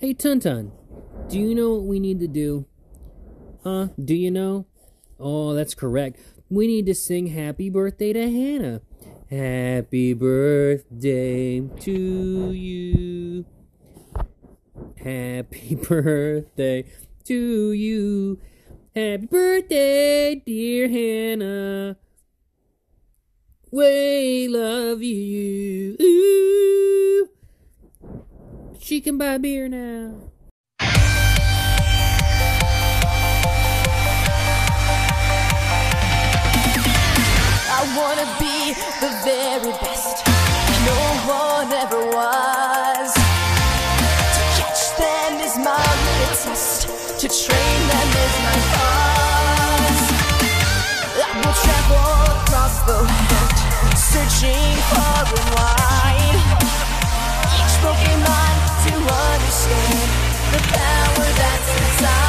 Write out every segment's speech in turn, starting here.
Hey, Tuntun, do you know what we need to do? Huh? Do you know? Oh, that's correct. We need to sing happy birthday to Hannah. Happy birthday to you. Happy birthday to you. Happy birthday, dear Hannah. We love you. Ooh. She can buy beer now. I wanna be the very best. No one ever was. To catch them is my real test. To train them is my cause. I will travel across the world, searching far and wide. Each Pokemon to understand the power that's inside.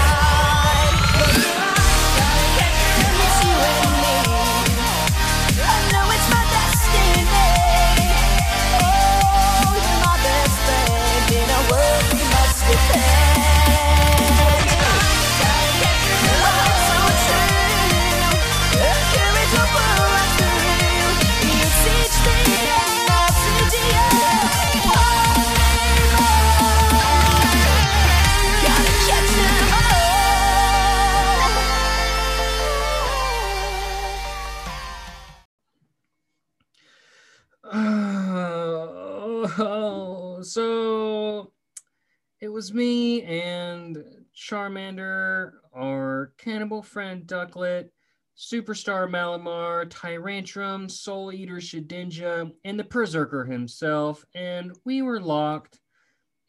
It was me and Charmander, our cannibal friend Ducklett, Superstar Malamar, Tyrantrum, Soul Eater Shedinja, and the Berserker himself, and we were locked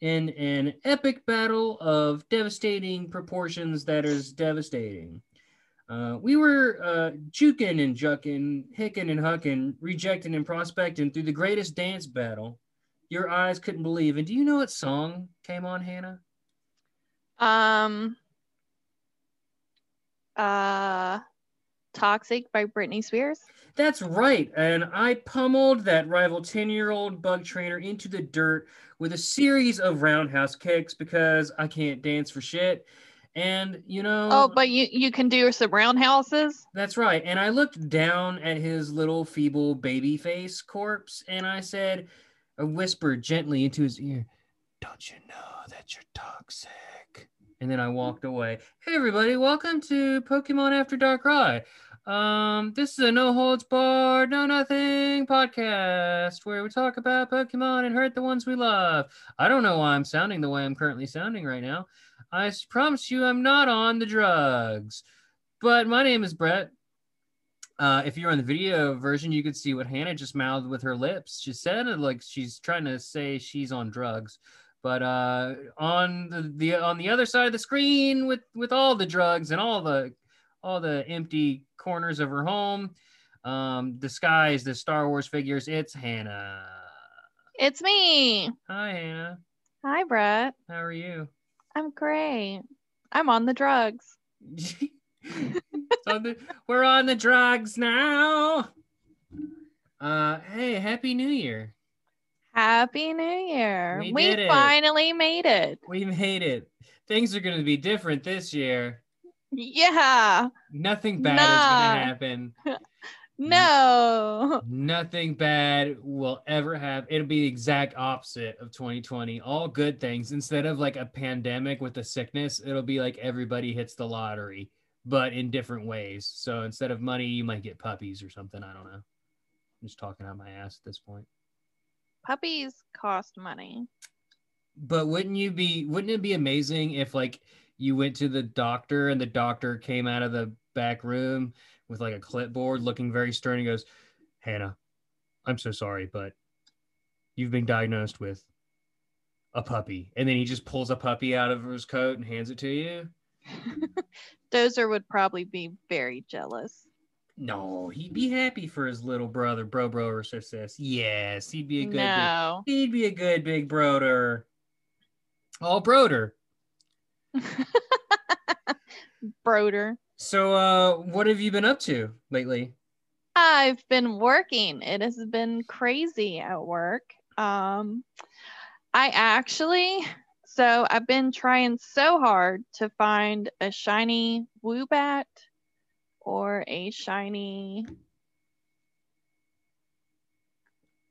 in an epic battle of devastating proportions that is devastating. Uh, we were uh, juking and jucking, hicking and hucking, rejecting and prospecting through the greatest dance battle your eyes couldn't believe. And do you know what song came on, Hannah? Um uh Toxic by Britney Spears. That's right. And I pummeled that rival 10 year old bug trainer into the dirt with a series of roundhouse kicks because I can't dance for shit. And, you know. Oh, but you you can do some roundhouses. That's right. And I looked down at his little feeble baby face corpse and I said, I whispered gently into his ear, Don't you know that you're toxic? And then I walked away. Hey, everybody, welcome to Pokemon After Dark Rye. Um, this is a no holds barred, no nothing podcast where we talk about Pokemon and hurt the ones we love. I don't know why I'm sounding the way I'm currently sounding right now. I promise you I'm not on the drugs. But my name is Brett. Uh, if you're on the video version, you could see what Hannah just mouthed with her lips. She sounded like she's trying to say she's on drugs. But uh, on the, the on the other side of the screen, with with all the drugs and all the all the empty corners of her home, um, disguised as Star Wars figures, it's Hannah. It's me. Hi, Hannah. Hi, Brett. How are you? I'm great. I'm on the drugs. so the, we're on the drugs now. Uh, hey, happy New Year! Happy New Year. We We, finally made it. We made it. Things are going to be different this year. Yeah. Nothing bad is going to happen. No. Nothing bad will ever have. It'll be the exact opposite of 2020. All good things. Instead of like a pandemic with a sickness, it'll be like everybody hits the lottery, but in different ways. So instead of money, you might get puppies or something. I don't know. I'm just talking out my ass at this point. Puppies cost money. But wouldn't you be wouldn't it be amazing if like you went to the doctor and the doctor came out of the back room with like a clipboard looking very stern and goes, Hannah, I'm so sorry, but you've been diagnosed with a puppy. And then he just pulls a puppy out of his coat and hands it to you. Dozer would probably be very jealous. No, he'd be happy for his little brother, bro, bro, or sis, sis. Yes, he'd be a good, big, no. he'd be a good big broder. Oh, broder. Broder. So, uh, what have you been up to lately? I've been working. It has been crazy at work. Um, I actually, So I've been trying so hard to find a shiny Woobat or a shiny.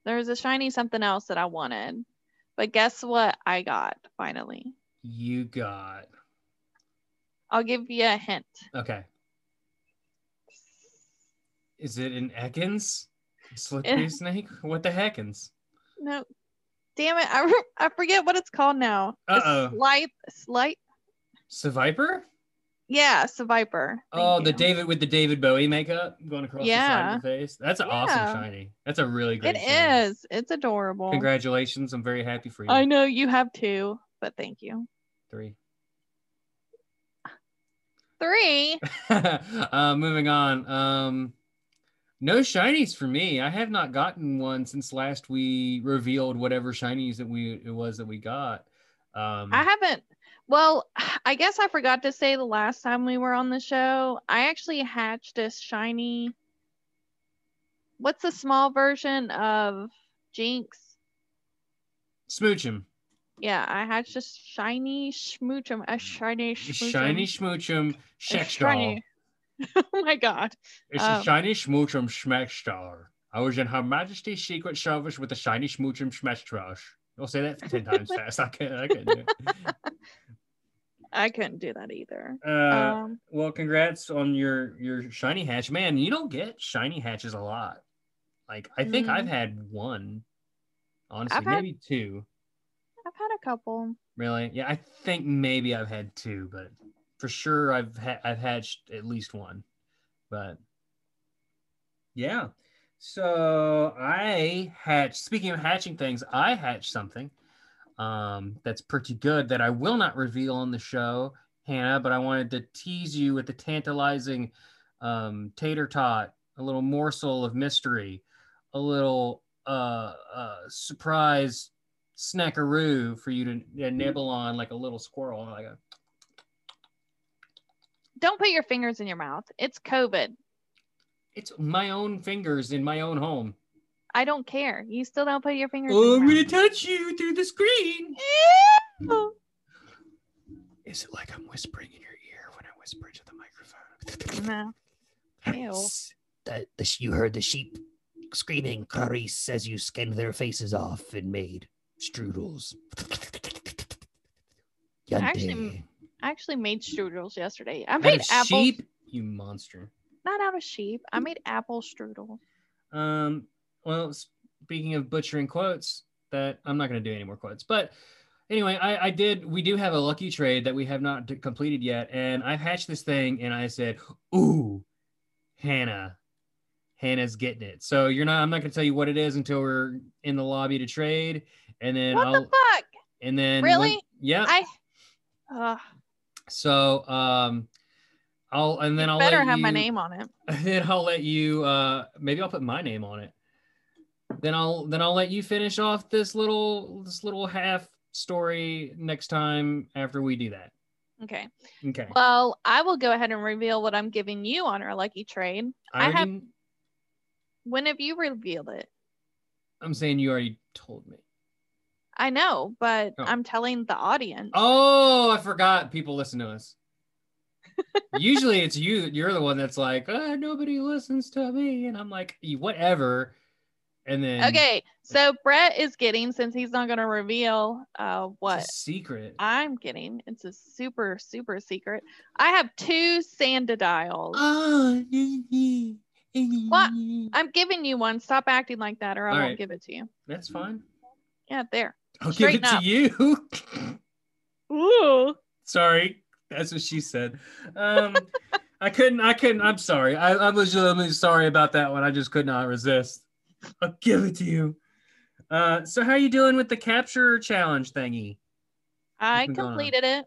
There's a shiny something else that I wanted. But guess what I got finally? You got. I'll give you a hint. Okay. Is it an Ekans? Slippery snake? What the heckins? No. Damn it. I, I forget what it's called now. A Uh-oh. Slight, slight. Survivor? Yeah, a. Oh, Thank the. David with the David Bowie makeup going across the side of the face. That's an Yeah. awesome shiny. That's a really great It shiny. is. It's adorable. Congratulations. I'm very happy for you. I know you have two, but thank you. Three. Three. uh, moving on. Um, no shinies for me. I have not gotten one since last we revealed whatever shinies that we it was that we got. Um, I haven't. Well, I guess I forgot to say the last time we were on the show, I actually hatched a shiny. What's a small version of Jynx? Smoochum. Yeah, I hatched a shiny smoochum, A shiny Schmoochum. Shiny smoochum Shexdoll. shiny- oh my god. It's Um, a shiny smoochum Schmexstar. I was in Her Majesty's Secret Service with a shiny smoochum Schmextrash. I'll say that ten times fast. I can't. I can't do it. I couldn't do that either. Uh, Um, well, congrats on your your shiny hatch, man. You don't get shiny hatches a lot. Like I think Mm. I've had one, honestly, I've had- maybe two. I've had a couple. Really? Yeah, I think maybe I've had two, but for sure I've ha- I've hatched at least one. But yeah, so I hatched. Speaking of hatching things, I hatched something um, that's pretty good that I will not reveal on the show, Hannah. But I wanted to tease you with the tantalizing um, tater tot, a little morsel of mystery, a little uh, uh, surprise snackaroo for you to yeah, nibble on like a little squirrel. Like a, Don't put your fingers in your mouth. It's COVID. it's my own fingers in my own home. I don't care. You still don't put your fingers Oh, in I'm your gonna touch you through the screen. mouth. Is it like I'm whispering in your ear when I whisper into the microphone? No. Ew. That the, you heard the sheep screaming Clarice as you skinned their faces off and made strudels. Actually, Yante. I actually made strudels yesterday. I made apple, sheep, you monster. not out of sheep. I made apple strudel. Um, well, speaking of butchering quotes, that I'm not going to do any more quotes, but anyway, I, I did. We do have a lucky trade that we have not d- completed yet, and I've hatched this thing, and I said, "Ooh, Hannah, Hannah's getting it." So you're not. I'm not going to tell you what it is until we're in the lobby to trade, and then What I'll the fuck? and then Really? when- yeah. I. Uh, so um, I'll and then I'll better have my name on it. then I'll let you uh maybe I'll put my name on it. Then I'll then I'll let you finish off this little this little half story next time after we do that. Okay. Okay. Well, I will go ahead and reveal what I'm giving you on our lucky trade. I have- When have you revealed it? I'm saying you already told me. I know, but Oh. I'm telling the audience. Oh, I forgot people listen to us. Usually it's you you're the one that's like, uh, nobody listens to me and I'm like, whatever. And then Okay, so Brett is getting since he's not going to reveal uh, what secret. I'm getting. It's a super super secret. I have two Sandadials. Oh, What? I'm giving you one. Stop acting like that, or I All won't right. give it to you. That's fine. Yeah, there. I'll give it Straighten to you. Ooh. sorry, that's what she said. Um, I couldn't. I couldn't. I'm sorry. I, I was really sorry about that one. I just could not resist. I'll give it to you. Uh, so how are you doing with the capture challenge thingy? I been going on? completed it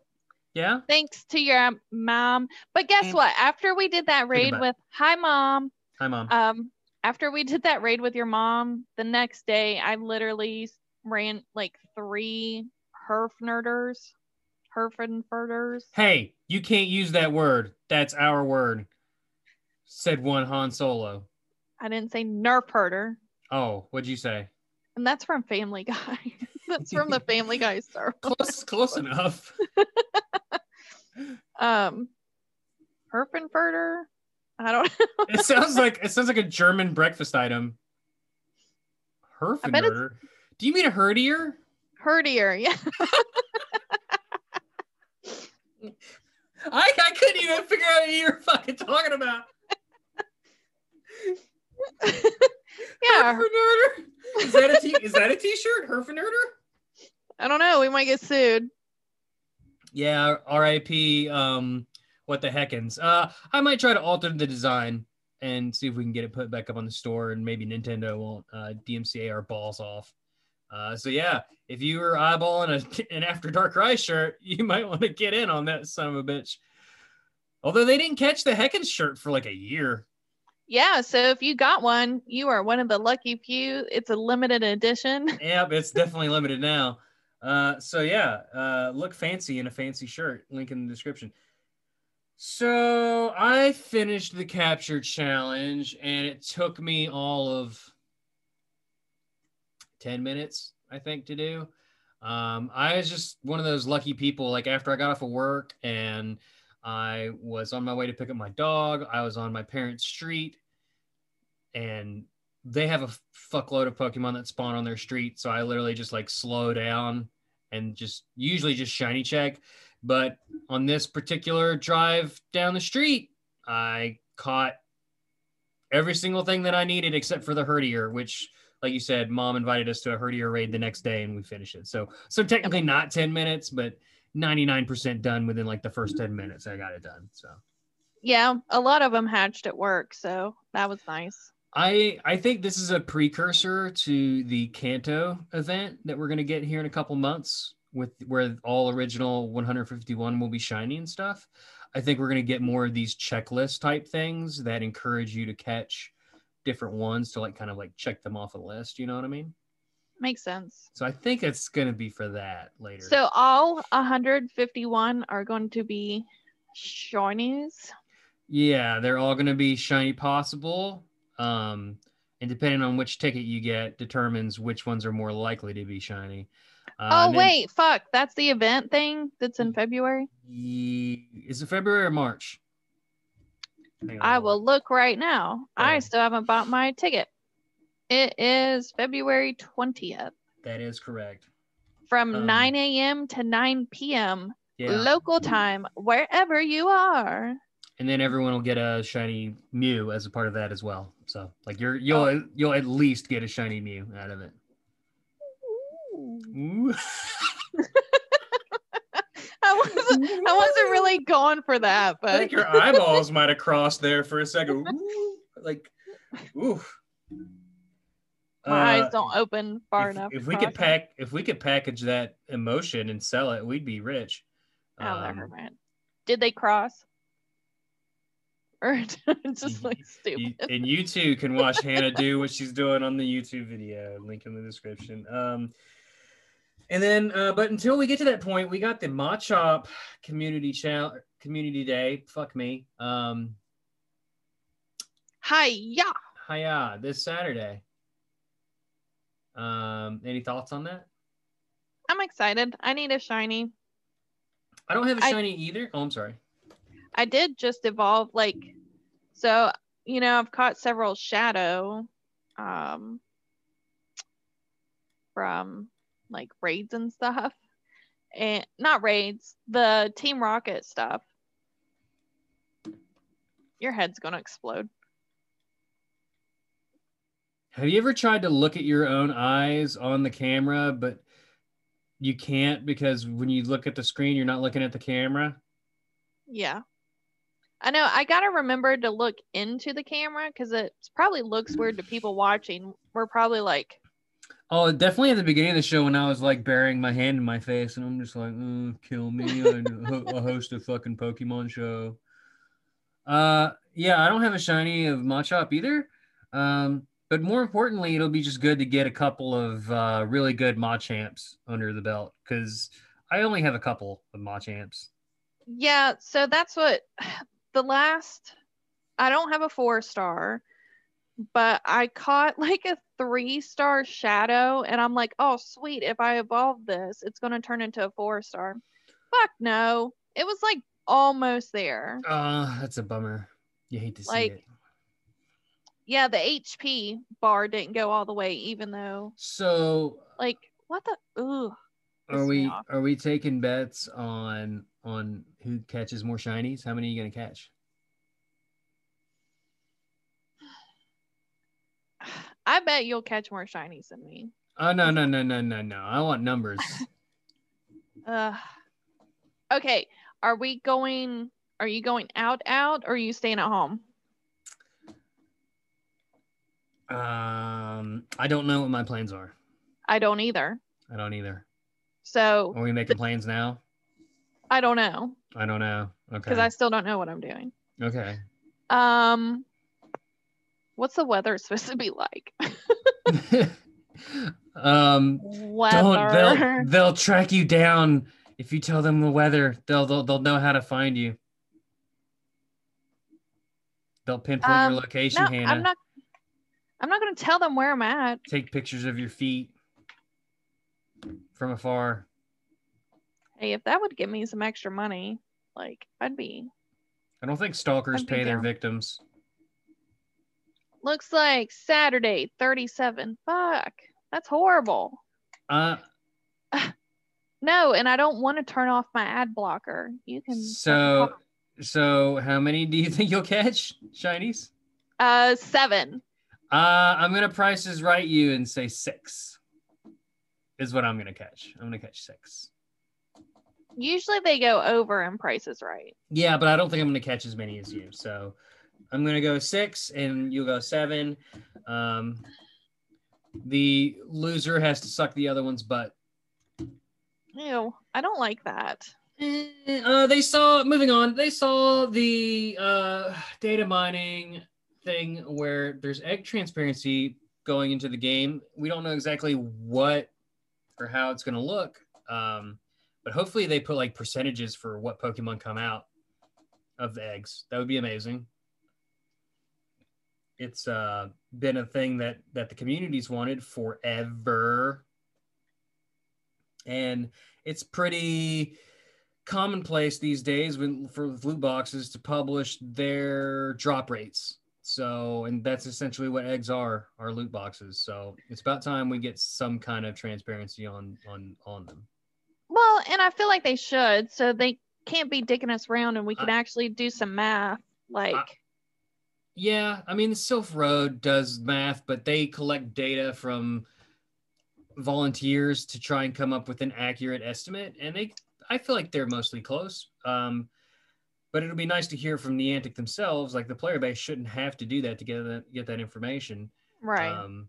Yeah. thanks to your um, mom. But guess what? After we did that raid with Hi Mom, Hi, mom. um, after we did that raid with your mom, the next day I literally s- ran like three Herfnerders, Herfenferders. hey, you can't use that word. That's our word. Said one Han Solo. I didn't say Nerf herder, Oh, what'd you say? and that's from Family Guy. That's from the Family Guy Star close, close enough. Um, Herfenfurter. I don't know. It sounds like it sounds like a German breakfast item. I bet it's- Herfenurter. Do you mean a herdier? Herdier. Yeah. I, I couldn't even figure out what you were fucking talking about. Yeah. Herfenurter. Is that a t- is that a t-shirt? Herfenurter? I don't know. We might get sued. Yeah, R.I.P. Um, what the heckins. Uh, I might try to alter the design and see if we can get it put back up on the store, and maybe Nintendo won't uh, DMCA our balls off. Uh, so yeah, if you were eyeballing a, an After Dark Rise shirt, you might want to get in on that son of a bitch. Although they didn't catch the Heckins shirt for like a year. Yeah. So if you got one, you are one of the lucky few. It's a limited edition. Yep, it's definitely limited now. Uh, so yeah, uh, look fancy in a fancy shirt. Link in the description. So I finished the capture challenge, and it took me all of ten minutes, I think, to do. Um, I was just one of those lucky people. Like after I got off of work, and I was on my way to pick up my dog. I was on my parents' street, and they have a fuckload of Pokemon that spawn on their street. So I literally just like slow down and just usually just shiny check. But on this particular drive down the street, I caught every single thing that I needed except for the Herdier, which, like you said, mom invited us to a Herdier raid the next day and we finished it. So, so technically not 10 minutes, but 99% done within like the first 10 minutes. I got it done. So. Yeah. A lot of them hatched at work. So that was nice. I I think this is a precursor to the Kanto event that we're gonna get here in a couple months with where all original 151 will be shiny and stuff. I think we're gonna get more of these checklist type things that encourage you to catch different ones to like kind of like check them off a list. You know what I mean? Makes sense. So I think it's gonna be for that later. So all 151 are going to be shinies. yeah, they're all gonna be shiny possible. Um, and depending on which ticket you get, determines which ones are more likely to be shiny. Uh, oh and then- wait, fuck. That's the event thing that's in February. Ye- Is it February or March? I will look right now. I still haven't bought my ticket. It is February 20th That is correct. from Um, 9 a.m. to 9 p.m. Yeah. local time, wherever you are. and then everyone will get a shiny Mew as a part of that as well. So like you're you'll Oh. you'll at least get a shiny Mew out of it. Ooh. I wasn't, I wasn't really going for that, but I think your eyeballs might have crossed there for a second. Ooh. Like, ooh. my Uh, eyes don't open far if, enough. If we could cross them. pack, if we could package that emotion and sell it, we'd be rich. Oh, Um, never mind. Did they cross? Or just like You- stupid. and you too can watch Hannah do what she's doing on the YouTube video. Link in the description. Um, and then, uh, but until we get to that point, we got the Machop Community Challenge, Community Day. Fuck me. Um, Hi, yeah. hiya, this Saturday. Um, any thoughts on that? I'm excited. I need a shiny. I don't have a shiny either. Oh, I'm sorry. I did just evolve like so you know I've caught several shadow um from like raids and stuff. And not raids the team rocket stuff. Your head's gonna explode. Have you ever tried to look at your own eyes on the camera, but you can't because when you look at the screen, you're not looking at the camera? yeah. I know I gotta remember to look into the camera because it probably looks weird to people watching. We're probably like Oh, definitely at the beginning of the show when I was like burying my hand in my face and I'm just like, "Uh, kill me. I, ho- I host a fucking Pokemon show. Uh, yeah, I don't have a shiny of Machop either. Um, but more importantly, it'll be just good to get a couple of uh, really good Machamps under the belt because I only have a couple of Machamps. Yeah, so that's what the last I don't have a four star. But I caught like a three star shadow, and I'm like, oh, sweet. If I evolve this, it's going to turn into a four star. Fuck no. It was like almost there. Oh, that's a bummer. You hate to see Like, it. Yeah, the HP bar didn't go all the way, even though, So like, what the? Ooh. are we are we taking bets on on who catches more shinies? How many are you gonna catch? I bet you'll catch more shinies than me. Oh no no no no no no! I want numbers. Uh, okay, are we going? Are you going out, out, or are you staying at home? um, I don't know what my plans are. I don't either. I don't either. So Are we making plans now? I don't know I don't know. Okay. because I still don't know what I'm doing. Okay. Um, what's the weather supposed to be like? um, Weather. they'll they'll track you down if you tell them the weather. They'll they'll, they'll know how to find you. They'll pinpoint Um, your location, no, Hannah. I'm not. I'm not going to tell them where I'm at. Take pictures of your feet from afar. Hey, if that would give me some extra money, like I'd be. I don't think stalkers pay their victims. Looks like Saturday, 37. Fuck, that's horrible. Uh, No, and I don't want to turn off my ad blocker. You can. so so how many do you think you'll catch, shinies? Uh, seven. Uh, I'm gonna prices right you and say six. Is what I'm gonna catch. I'm gonna catch six. Usually they go over in prices right. Yeah, but I don't think I'm gonna catch as many as you. So I'm gonna go six, and you'll go seven. Um, the loser has to suck the other one's butt. Ew, I don't like that. Eh, Uh, they saw. Moving on. They saw the uh, data mining thing where there's egg transparency going into the game. We don't know exactly what or how it's going to look, um, but hopefully they put like percentages for what Pokemon come out of the eggs. That would be amazing. It's uh, been a thing that that the communities wanted forever, and it's pretty commonplace these days when for loot boxes to publish their drop rates. So, and that's essentially what eggs are, are loot boxes. So it's about time we get some kind of transparency on on on them. Well, and I feel like they should, so they can't be dicking us around, and we can I- actually do some math. Like, Yeah, I mean, Silph Road does math, but they collect data from volunteers to try and come up with an accurate estimate, and they, I feel like they're mostly close. Um, but it'll be nice to hear from Niantic themselves. Like the player base shouldn't have to do that to get that get that information. right? Um,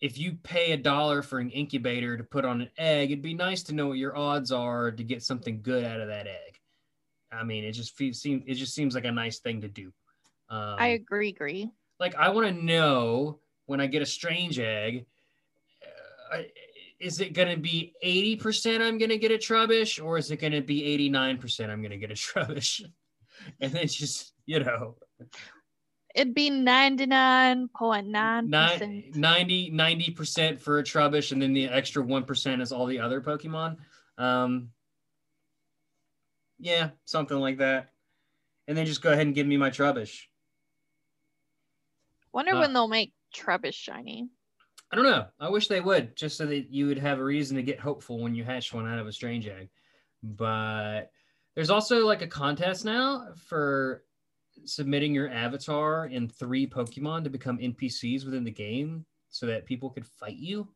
if you pay a dollar for an incubator to put on an egg, it'd be nice to know what your odds are to get something good out of that egg. I mean, it just feels seem it just seems like a nice thing to do. Um, I agree, agree. like I want to know when I get a strange egg, uh, is it going to be 80% I'm going to get a trubbish or is it going to be 89% I'm going to get a trubbish? and then just, you know, It'd be 99.9%. 90 90% for a trubbish and then the extra 1% is all the other Pokemon. Um, yeah, something like that. And then just go ahead and give me my trubbish. Wonder uh, when they'll make Trubbish shiny. I don't know. I wish they would, just so that you would have a reason to get hopeful when you hatch one out of a strange egg. But there's also like a contest now for submitting your avatar and three Pokemon to become NPCs within the game so that people could fight you.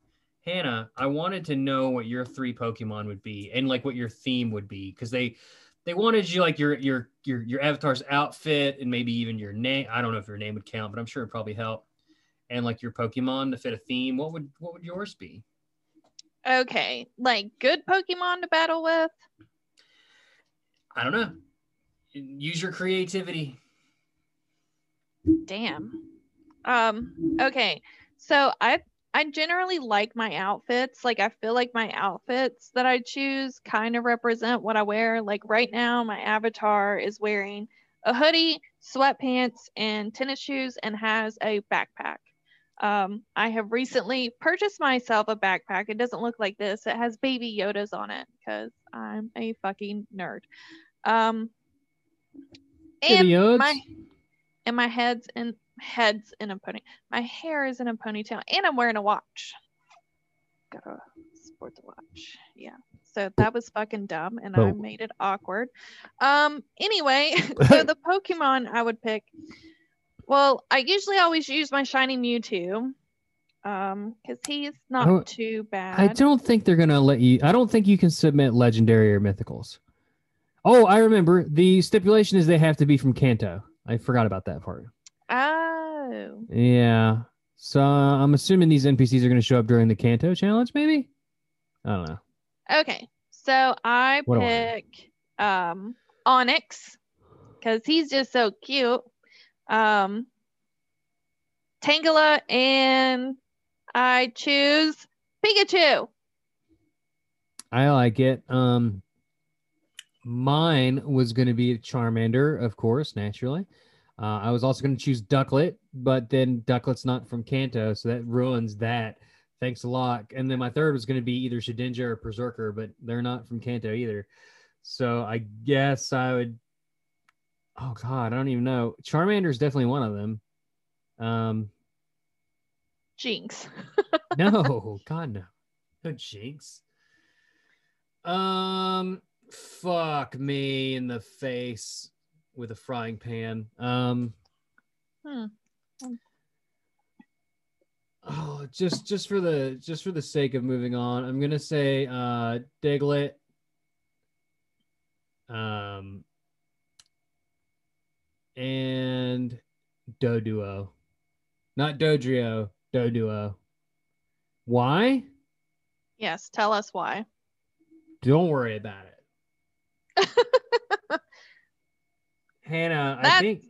Hannah, I wanted to know what your three Pokemon would be and like what your theme would be because they they wanted you like your your your your avatar's outfit and maybe even your name. I don't know if your name would count, but I'm sure it'd probably help and like your Pokemon to fit a theme, what would what would yours be? Okay, like good Pokemon to battle with. I don't know. Use your creativity. Damn. Um. Okay. So I I generally like my outfits. Like I feel like my outfits that I choose kind of represent what I wear. Like right now, my avatar is wearing a hoodie, sweatpants, and tennis shoes, and has a backpack. Um, I have recently purchased myself a backpack. It doesn't look like this. It has baby Yodas on it because I'm a fucking nerd. Um, and my and my head's in head's in a pony. My hair is in a ponytail, and I'm wearing a watch. Got a sports watch. Yeah. So that was fucking dumb, and I Oh. made it awkward. Um. Anyway, so the Pokemon I would pick. Well, I usually always use my shiny Mewtwo. Um, because he's not don't- too bad. I don't think they're gonna let you. I don't think you can submit legendary or mythicals. Oh, I remember. The stipulation is they have to be from Kanto. I forgot about that part. Oh. Yeah. So I'm assuming these NPCs are gonna show up during the Kanto challenge, maybe. I don't know. Okay, so I What do I pick um Onix because he's just so cute. Um Tangela and I choose Pikachu. I like it. Um, mine was going to be Charmander, of course, naturally. Uh, I was also going to choose Ducklett, but then Ducklett's not from Kanto, so that ruins that. Thanks a lot. And then my third was going to be either Shedinja or Berserker, but they're not from Kanto either. So I guess I would. Oh God, I don't even know. Charmander's definitely one of them. Um, Jynx. no, God no. No Jynx. Um fuck me in the face with a frying pan. Um Hmm. Oh, just just for the just for the sake of moving on, I'm gonna say uh Diglett. Um and Doduo. Not Dodrio, Doduo. Why? Yes, tell us why. Don't worry about it. Hannah, I think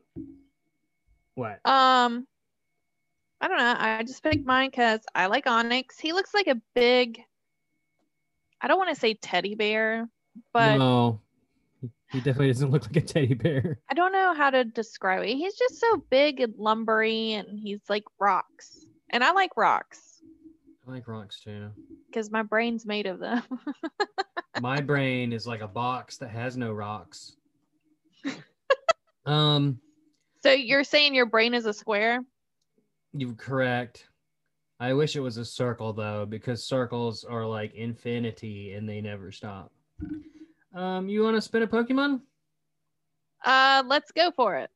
what? Um, I don't know. I just picked mine because I like Onix. He looks like a big. I don't want to say teddy bear, but no, he definitely doesn't look like a teddy bear. I don't know how to describe it. He's just so big and lumbery, and he's like rocks. And I like rocks I like rocks too. because my brain's made of them. My brain is like a box that has no rocks. Um, so you're saying your brain is a square? you're correct. I wish it was a circle though, because circles are like infinity and they never stop. Um, you want to spin a Pokemon? Uh, let's go for it.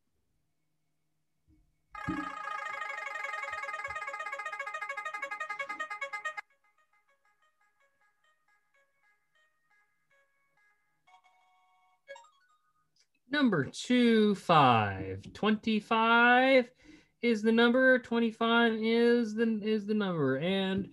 Number two, five. 25 is the number. 25 is the is the number. And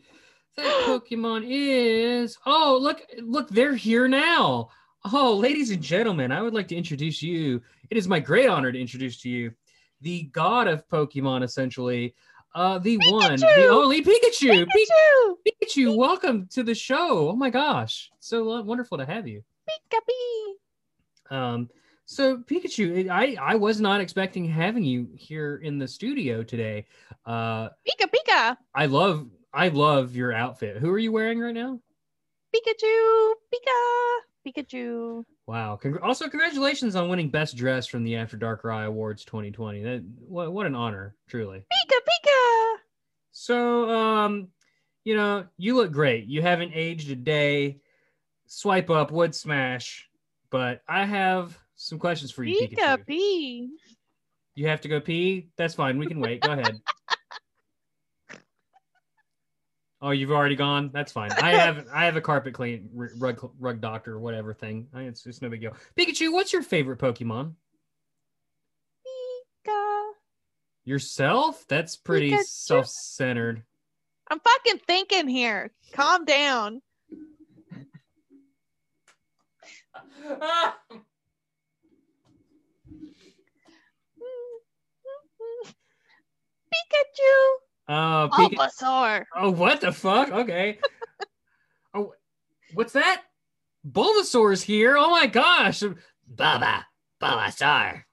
that Pokemon is oh look look, they're here now. Oh, ladies and gentlemen, I would like to introduce you. It is my great honor to introduce to you the god of Pokemon, essentially. Uh the one, the only Pikachu. Pikachu, Pikachu! Pikachu, welcome to the show. Oh my gosh. So wonderful to have you. Pikachu! Um, so Pikachu, I I was not expecting having you here in the studio today. Uh, Pika Pika! I love I love your outfit. Who are you wearing right now? Pikachu! Pika! Pikachu! Wow! Congr- also, congratulations on winning Best Dress from the After Dark Rye Awards 2020. That what what an honor, truly. Pika Pika! So, um, you know, you look great. You haven't aged a day. Swipe up, would smash. But I have some questions for you, Pika Pikachu. P! You have to go pee. That's fine. We can wait. Go ahead. Oh, you've already gone. That's fine. I have I have a carpet clean rug rug doctor whatever thing. I- It's it's no big deal. Pikachu, what's your favorite Pokemon? Pika! Yourself? That's pretty Pikachu. self centered. I'm fucking thinking here. Calm down. Pikachu! Uh, Pika- Bulbasaur! oh, what the fuck? Okay. oh, what's that? Bulbasaur's here. Oh my gosh. Baba, Bulbasaur,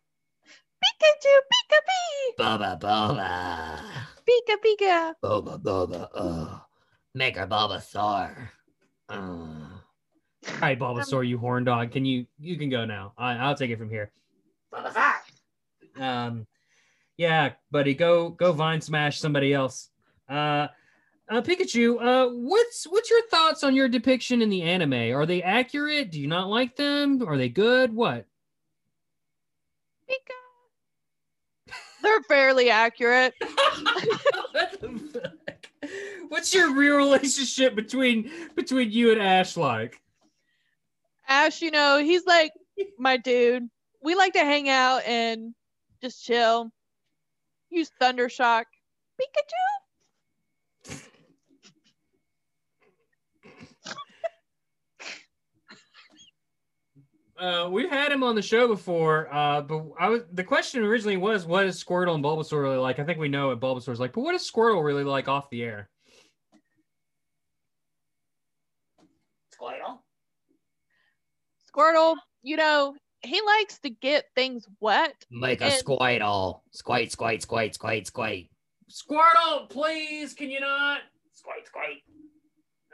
Pikachu! Pika Pee! Baba, Baba. Pika Pika. Boba, Boba, uh, Mega Bulbasaur. Uh. All right, Bulbasaur, you horn dog. Can you you can go now? I, I'll take it from here. Bulbasaur. Um, yeah, buddy, go go vine smash somebody else. Uh, uh, Pikachu, uh, what's what's your thoughts on your depiction in the anime? Are they accurate? Do you not like them? Are they good? What? Pika. They're fairly accurate. what the fuck? What's your real relationship between between you and Ash like? Ash, you know, he's like my dude. We like to hang out and just chill. Use Thundershock. Pikachu. Uh, we've had him on the show before, uh, but I was the question originally was, what is Squirtle and Bulbasaur really like? I think we know what Bulbasaur's like, but what is Squirtle really like off the air? Squirtle. Squirtle, you know, he likes to get things wet. Make a And- Squirtle. Squite, squite, squite, squite, squite. Squirtle, please, can you not? Squite, squite.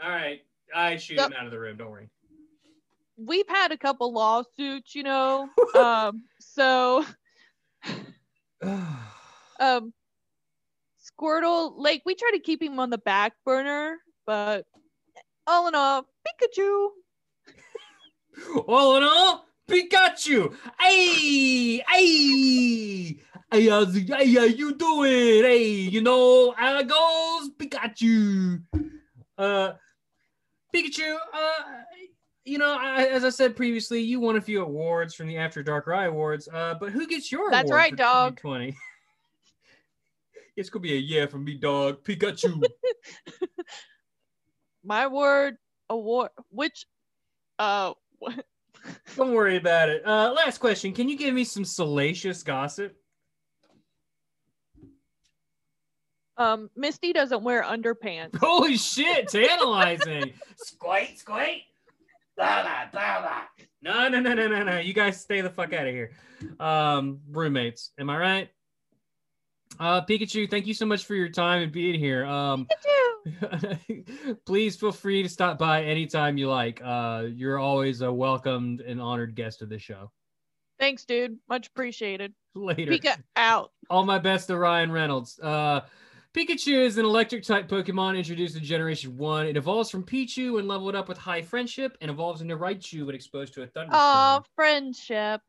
All right, I shoot Yep. him out of the room. Don't worry. We've had a couple lawsuits, you know. um, so um Squirtle, like we try to keep him on the back burner, but all in all, Pikachu. All in all, Pikachu. Hey, hey, hey, how's hey, how you doing? Hey, you know how it goes, Pikachu. Uh, Pikachu. Uh, you know, I, as I said previously, you won a few awards from the After Dark Eye Awards. Uh, but who gets your That's award right, for dog. 2020? it's gonna be a yeah from me, dog. Pikachu. My word award which uh Don't worry about it. Uh, last question. Can you give me some salacious gossip? um Misty doesn't wear underpants. Holy shit, tantalizing. Squite, squite. Baba, baba. No, no, no, no, no, no. You guys stay the fuck out of here. Um, roommates, am I right? Uh, Pikachu, thank you so much for your time and being here. Um, Pikachu. please feel free to stop by anytime you like. Uh, you're always a welcomed and honored guest of the show. Thanks, dude. Much appreciated. Later. Pika out. All my best to Ryan Reynolds. Uh, Pikachu is an electric type Pokemon introduced in Generation 1. It evolves from Pichu when leveled up with high friendship and evolves into Raichu when exposed to a thunderstorm. Aw, friendship.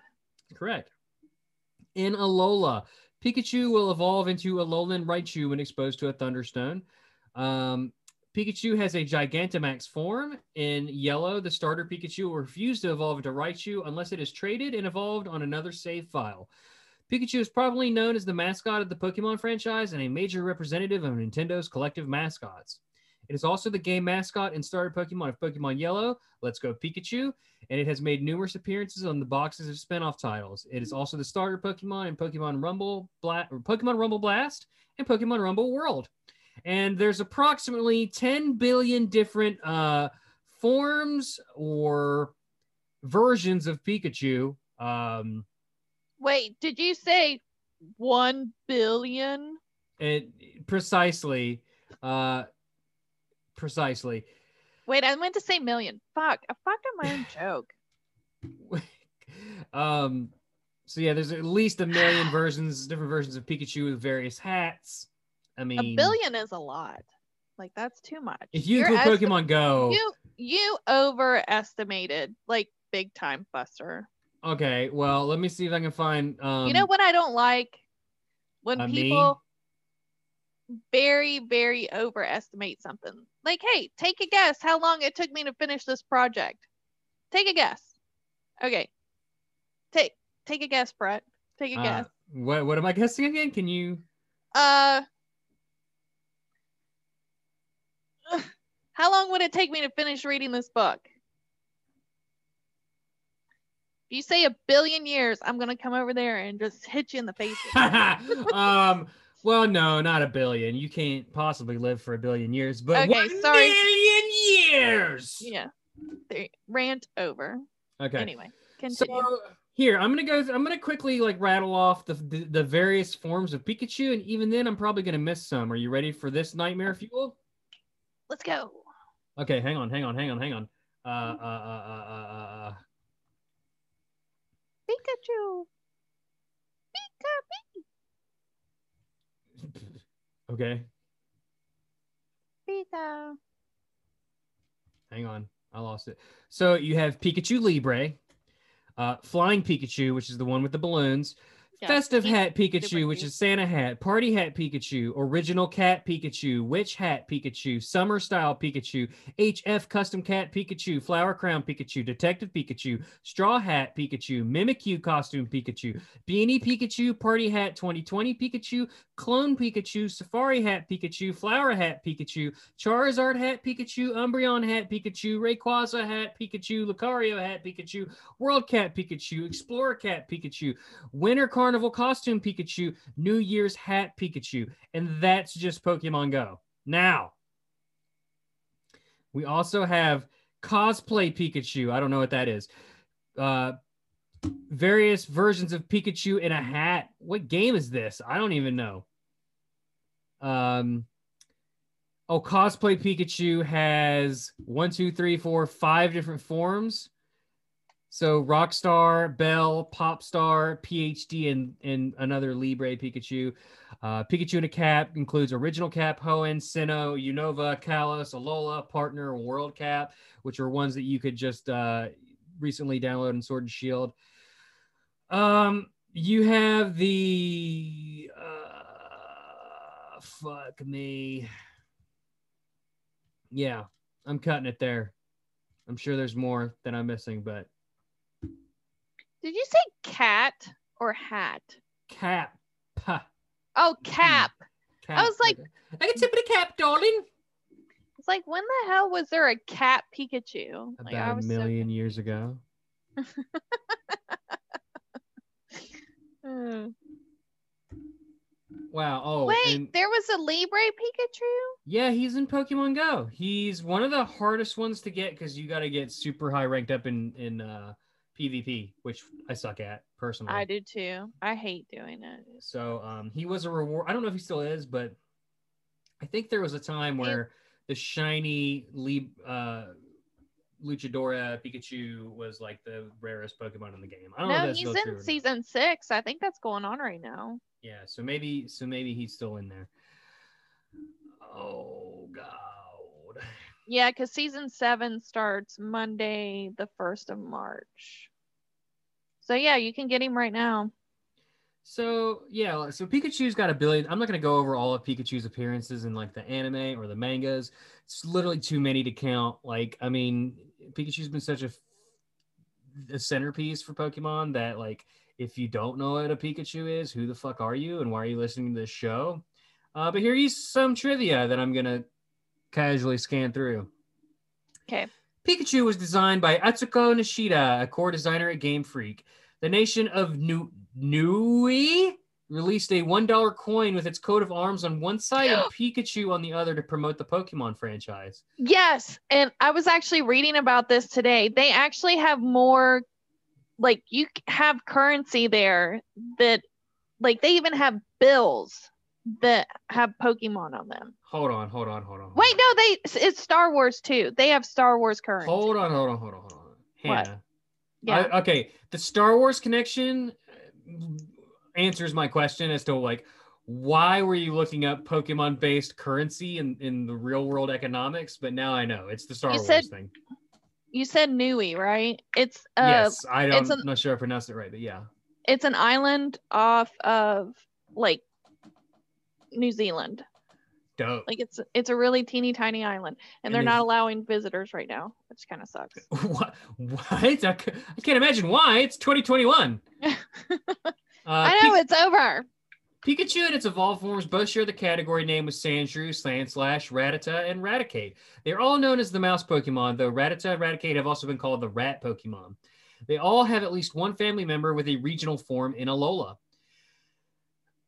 Correct. In Alola, Pikachu will evolve into a Alolan Raichu when exposed to a Thunderstone. Um, Pikachu has a Gigantamax form. In Yellow, the starter Pikachu will refuse to evolve into Raichu unless it is traded and evolved on another save file. Pikachu is probably known as the mascot of the Pokemon franchise and a major representative of Nintendo's collective mascots. It is also the game mascot and starter Pokemon of Pokemon Yellow, Let's Go Pikachu, and it has made numerous appearances on the boxes of spin-off titles. It is also the starter Pokemon in Pokemon Rumble, Bla- Pokemon Rumble Blast and Pokemon Rumble World. And there's approximately 10 billion different uh, forms or versions of Pikachu. Um, Wait, did you say one billion? it precisely, uh, precisely. Wait, I meant to say million. Fuck, I fucked up my own joke. um, so yeah, there's at least a million versions, different versions of Pikachu with various hats. I mean, A billion is a lot. Like that's too much. If you You're include esti- Pokemon Go, you you overestimated like big time buster. okay. Well, let me see if I can find. Um, you know what I don't like? When uh, people very, very overestimate something. Like, hey, take a guess how long it took me to finish this project. Take a guess. Okay. Take take a guess, Brett. Take a uh, guess. what what am I guessing again? Can you? Uh how long would it take me to finish reading this book? If you say a billion years, I'm gonna come over there and just hit you in the face. um. Well, no, not a billion. You can't possibly live for a billion years, but Okay, one sorry. million years. yeah. Rant over. Okay. Anyway, So continue. Here, I'm gonna go. I'm gonna quickly like rattle off the, the the various forms of Pikachu, and even then, I'm probably gonna miss some. Are you ready for this nightmare fuel? Let's go. Okay, hang on, hang on, hang on, hang on. Uh, uh, uh, uh, uh, uh, uh. Pikachu. Pika, Okay, Pika. hang on, I lost it. So you have Pikachu Libre, uh, Flying Pikachu, which is the one with the balloons. Yeah, Festive hat Pikachu, which is Santa hat. Party hat Pikachu. Original cat Pikachu. Witch hat Pikachu. Summer style Pikachu. HF custom cat Pikachu. Flower crown Pikachu. Detective Pikachu. Straw hat Pikachu. Mimikyu costume Pikachu. Beanie Pikachu. Party hat 2020 Pikachu. Clone Pikachu. Safari hat Pikachu. Flower hat Pikachu. Charizard hat Pikachu. Umbreon hat Pikachu. Rayquaza hat Pikachu. Lucario hat Pikachu. World Cat Pikachu. Explorer Cat Pikachu. Winter Carnival costume Pikachu, New Year's hat Pikachu, and that's just Pokemon Go. Now, we also have cosplay Pikachu. I don't know what that is. Uh, various versions of Pikachu in a hat. What game is this? I don't even know. Um, oh, cosplay Pikachu has one, two, three, four, five different forms. So Rockstar, Belle, Popstar, PhD, and and another Libre Pikachu. Uh, Pikachu in a cap includes original cap, Hoenn, Sinnoh, Unova, Kalos, Alola, Partner, World Cap, which are ones that you could just uh, recently download in Sword and Shield. Um, you have the uh, fuck me. Yeah, I'm cutting it there. I'm sure there's more that I'm missing, but Did you say cat or hat? cap. Oh, cap. cap. was like- I can tip it a cap, darling. It's like when the hell was there a cat Pikachu? Like, I About a was so million years ago. Hmm. Wow. Oh, Wait, and- there was a Libre Pikachu? yeah, he's in Pokemon Go. He's one of the hardest ones to get because you got to get super high ranked up in in uh, PvP, which I suck at personally. I do too. I hate doing it. So um, he was a reward. I don't know if he still is, but I think there was a time where the shiny Le- uh, Luchadora Pikachu was like the rarest Pokemon in the game. I don't know No, that's he's in season six. I think that's going on right now. Yeah, so maybe so maybe he's still in there. Oh god. Yeah, because season seven starts Monday, the first of March. So yeah, you can get him right now. So yeah, so Pikachu's got a billion. I'm not gonna go over all of Pikachu's appearances in like the anime or the mangas. It's literally too many to count. Like, I mean, Pikachu's been such a, a centerpiece for Pokemon that like if you don't know what a Pikachu is, who the fuck are you and why are you listening to this show? Uh, but here's some trivia that I'm gonna casually scan through. Okay. Pikachu was designed by Atsuko Nishida, a core designer at Game Freak. The nation of Nu- Nui released a $1 coin with its coat of arms on one side and Pikachu on the other to promote the Pokemon franchise. Yes, and I was actually reading about this today. They actually have more, like you have currency there that, like they even have bills that have Pokemon on them. Hold on, hold on, hold on. hold Wait, on. no, they it's Star Wars too. They have Star Wars currency. Hold on, hold on, hold on, hold on. What? Yeah. I- okay, the Star Wars connection uh, answers my question as to like why were you looking up Pokemon based currency in, in the real world economics? But now I know it's the Star You Wars said- thing. you said Nui, right? It's uh yes, I don't, an- I'm not sure I pronounced it right, but yeah. it's an island off of like New Zealand. Dope. Like it's it's a really teeny tiny island, and And they're not allowing visitors right now, which kind of sucks. what? What? I, can't imagine why. It's 2021. Uh, I know it's over. Pikachu and its evolved forms both share the category name with Sandshrew, Sandslash, Rattata, and Raticate. They're all known as the mouse Pokemon, though Rattata and Raticate have also been called the rat Pokemon. They all have at least one family member with a regional form in Alola.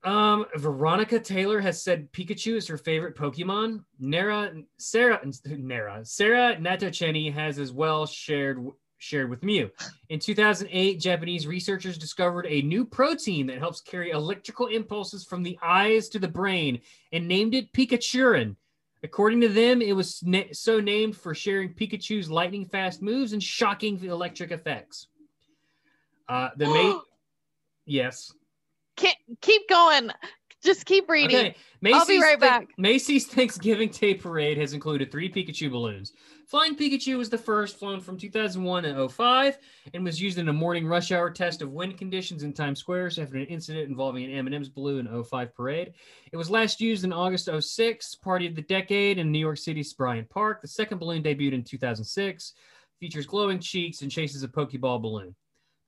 Um, Veronica Taylor has said Pikachu is her favorite Pokemon. Nara, Sarah, Nara, Sarah Natochenny has as well shared shared with Mew. In 2008, Japanese researchers discovered a new protein that helps carry electrical impulses from the eyes to the brain and named it Pikachurin. According to them, it was so named for sharing Pikachu's lightning fast moves and shocking electric effects. Uh, the mate, yes. Keep, keep going. Just keep reading. Okay, Macy's I'll be right back. Macy's Thanksgiving Day Parade has included three Pikachu balloons. Flying Pikachu was the first, flown from 2001 to 05, and was used in a morning rush hour test of wind conditions in Times Square after an incident involving an M&M's balloon in 05 parade. It was last used in August 06, Party of the Decade in New York City's Bryant Park. The second balloon debuted in 2006, features glowing cheeks and chases a Pokeball balloon.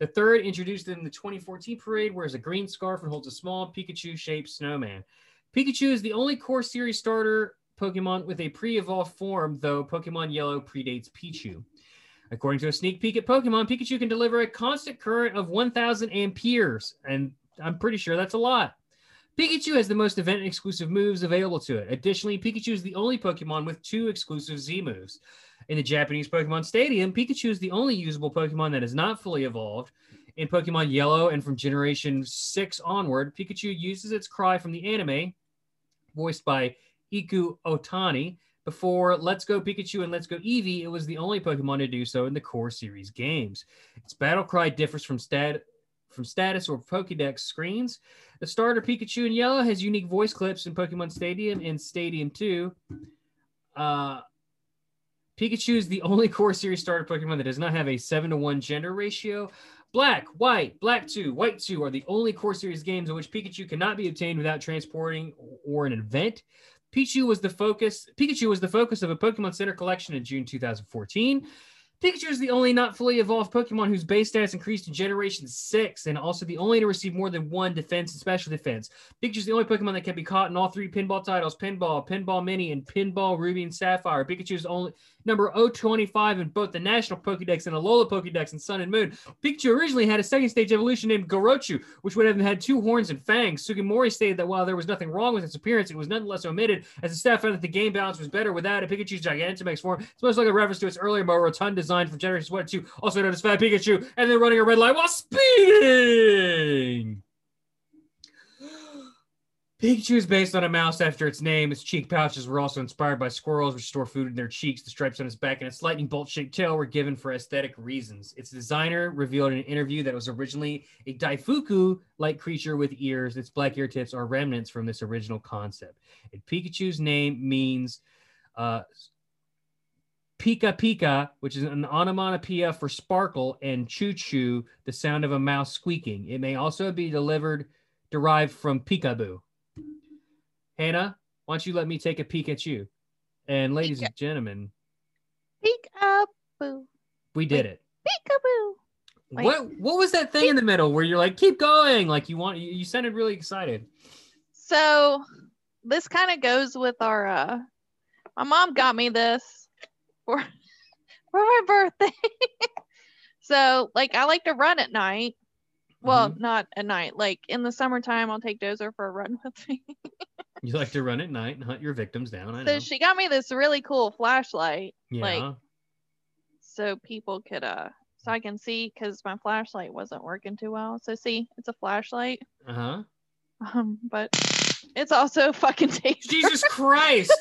The third introduced in the 2014 parade wears a green scarf and holds a small Pikachu-shaped snowman. Pikachu is the only core series starter Pokemon with a pre-evolved form, though Pokemon Yellow predates Pichu. According to a sneak peek at Pokemon, Pikachu can deliver a constant current of 1,000 amperes, and I'm pretty sure that's a lot. Pikachu has the most event exclusive moves available to it. Additionally, Pikachu is the only Pokemon with two exclusive Z moves. In the Japanese Pokemon Stadium, Pikachu is the only usable Pokemon that is not fully evolved. In Pokemon Yellow and from Generation 6 onward, Pikachu uses its cry from the anime, voiced by Ikue Otani. Before Let's Go Pikachu and Let's Go Eevee, it was the only Pokemon to do so in the core series games. Its battle cry differs from stat from status or Pokédex screens. The starter Pikachu in Yellow has unique voice clips in Pokemon Stadium and Stadium 2. Uh, Pikachu is the only core series starter Pokemon that does not have a 7 to 1 gender ratio. Black, White, Black 2, White 2 are the only core series games in which Pikachu cannot be obtained without transporting or an event. Pikachu was the focus. Pikachu was the focus of a Pokemon Center collection in June 2014. Pikachu is the only not fully evolved Pokemon whose base stats increased in Generation 6 and also the only to receive more than one defense and special defense. Pikachu is the only Pokemon that can be caught in all three pinball titles Pinball, Pinball Mini, and Pinball Ruby and Sapphire. Pikachu is only number 025 in both the National Pokedex and Alola Pokedex in Sun and Moon. Pikachu originally had a second stage evolution named Gorochu, which would have had two horns and fangs. Sugimori stated that while there was nothing wrong with its appearance, it was nonetheless omitted as the staff found that the game balance was better without it. Pikachu's Gigantamax form. It's most like a reference to its earlier, more rotund design from Generation 1 2, also known as Fat Pikachu, and then running a red light while speeding. Pikachu is based on a mouse after its name. Its cheek pouches were also inspired by squirrels, which store food in their cheeks. The stripes on its back and its lightning bolt shaped tail were given for aesthetic reasons. Its designer revealed in an interview that it was originally a Daifuku like creature with ears. Its black ear tips are remnants from this original concept. And Pikachu's name means uh, Pika Pika, which is an onomatopoeia for sparkle, and Choo Choo, the sound of a mouse squeaking. It may also be delivered derived from peekaboo. Hannah, why don't you let me take a peek at you? And ladies and gentlemen, Peekaboo. we did it. Peekaboo. Wait. What what was that thing in the middle where you're like, keep going? Like you want you, you sounded really excited. So this kind of goes with our uh my mom got me this for for my birthday. so like I like to run at night. Well, Mm-hmm. not at night. Like in the summertime I'll take Dozer for a run with me. You like to run at night and hunt your victims down. I so know. she got me this really cool flashlight yeah. like- so people could uh so I can see because my flashlight wasn't working too well. So see, it's a flashlight. uh-huh. Um, but it's also fucking taser. Jesus Christ.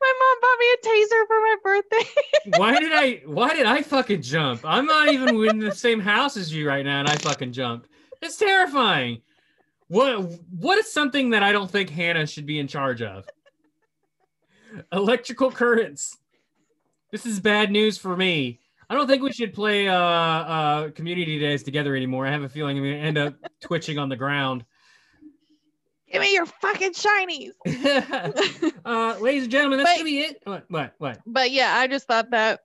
my mom bought me a taser for my birthday. why did I why did I fucking jump? I'm not even in the same house as you right now and I fucking jumped. It's terrifying. What what is something that I don't think Hannah should be in charge of? Electrical currents. This is bad news for me. I don't think we should play uh, uh, community days together anymore. I have a feeling I'm gonna end up twitching on the ground. Give me your fucking shinies. uh, ladies and gentlemen, that's But- gonna be it. What? What? What? but yeah, I just thought that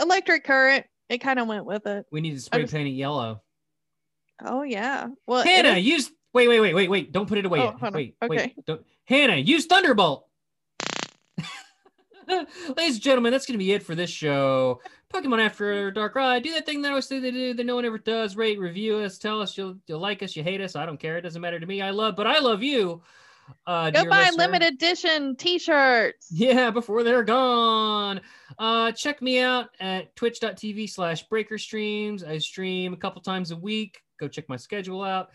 electric current, it kind of went with it. We need to spray just- paint it yellow. Oh yeah. Well, Hannah, is- use. Wait, wait, wait, wait, wait! Don't put it away Oh. Wait, Okay. wait. Don't. Hannah, use Thunderbolt. Ladies and gentlemen, that's gonna be it for this show. Pokemon After Dark Ride. Do that thing that I always say they do that no one ever does. Rate, review us, tell us you'll, you'll like us, you hate us. I don't care. It doesn't matter to me. I love, but I love you. Uh, Go buy listener. limited edition t-shirts. Yeah, before they're gone. Uh, check me out at twitch.tv slash breaker streams. I stream a couple times a week. Go check my schedule out.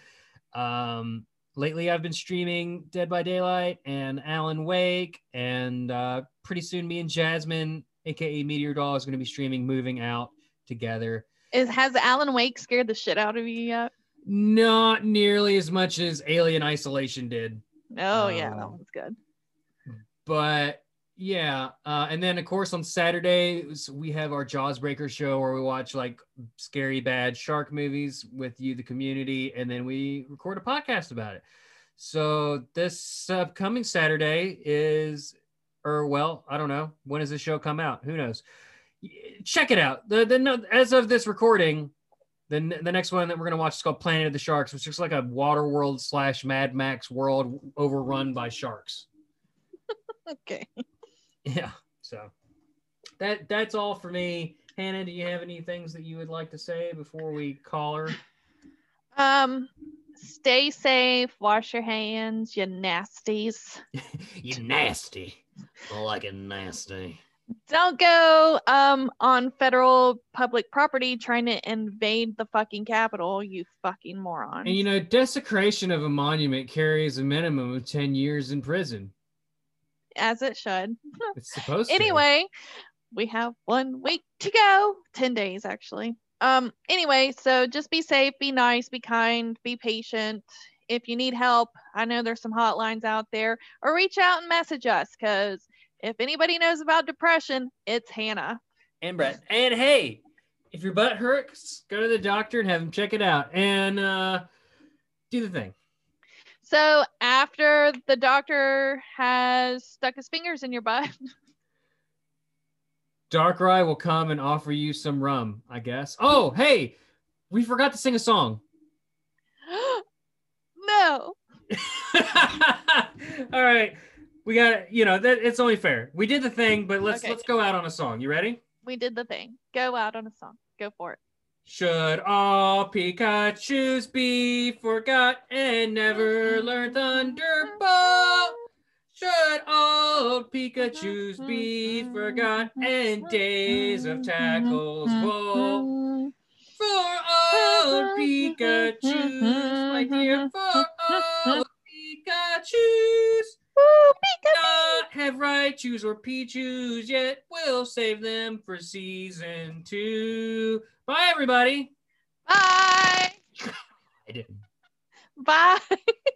Um, lately, I've been streaming Dead by Daylight and Alan Wake. And uh, pretty soon, me and Jasmine, aka Meteor Doll, is going to be streaming Moving Out together. Is has Alan Wake scared the shit out of you yet? Not nearly as much as Alien Isolation did. Oh yeah, that Um, one's good. but yeah uh, and then of course on saturdays we have our jaws breaker show where we watch like scary bad shark movies with you the community and then we record a podcast about it. So this upcoming saturday is or well i don't know when does this show come out? Who knows? Check it out. The, the as of this recording the, the next one that we're going to watch is called planet of the sharks which looks like a water world slash mad max world overrun by sharks. Okay. Yeah. So that that's all for me. Hannah, do you have any things that you would like to say before we call her? Um, stay safe. Wash your hands. You nasties. You nasty. I like it nasty. Don't go um on federal public property trying to invade the fucking Capitol. You fucking moron. And you know, desecration of a monument carries a minimum of 10 years in prison. As it should. It's supposed to. anyway, we have one week to go. 10 days actually. Um anyway, so just be safe, be nice, be kind, be patient. If you need help, I know there's some hotlines out there or reach out and message us cuz if anybody knows about depression, it's Hannah. And Brett. And hey, if your butt hurts, go to the doctor and have him check it out and uh, do the thing. So after the doctor has stuck his fingers in your butt, Darkrai will come and offer you some rum, I guess. Oh, hey, we forgot to sing a song. no. All right. We got you know that it's only fair. We did the thing, but let's Okay. let's go out on a song. You ready? We did the thing. Go out on a song. Go for it. Should all Pikachu's be forgot and never learn Thunderbolt? Should all Pikachu's be forgot and days of tackles full? For all Pikachu's, my dear, for all Pikachu's. Woo, not have Raichus or Pichus yet. We'll save them for season two. Bye, everybody. Bye. I didn't. Bye.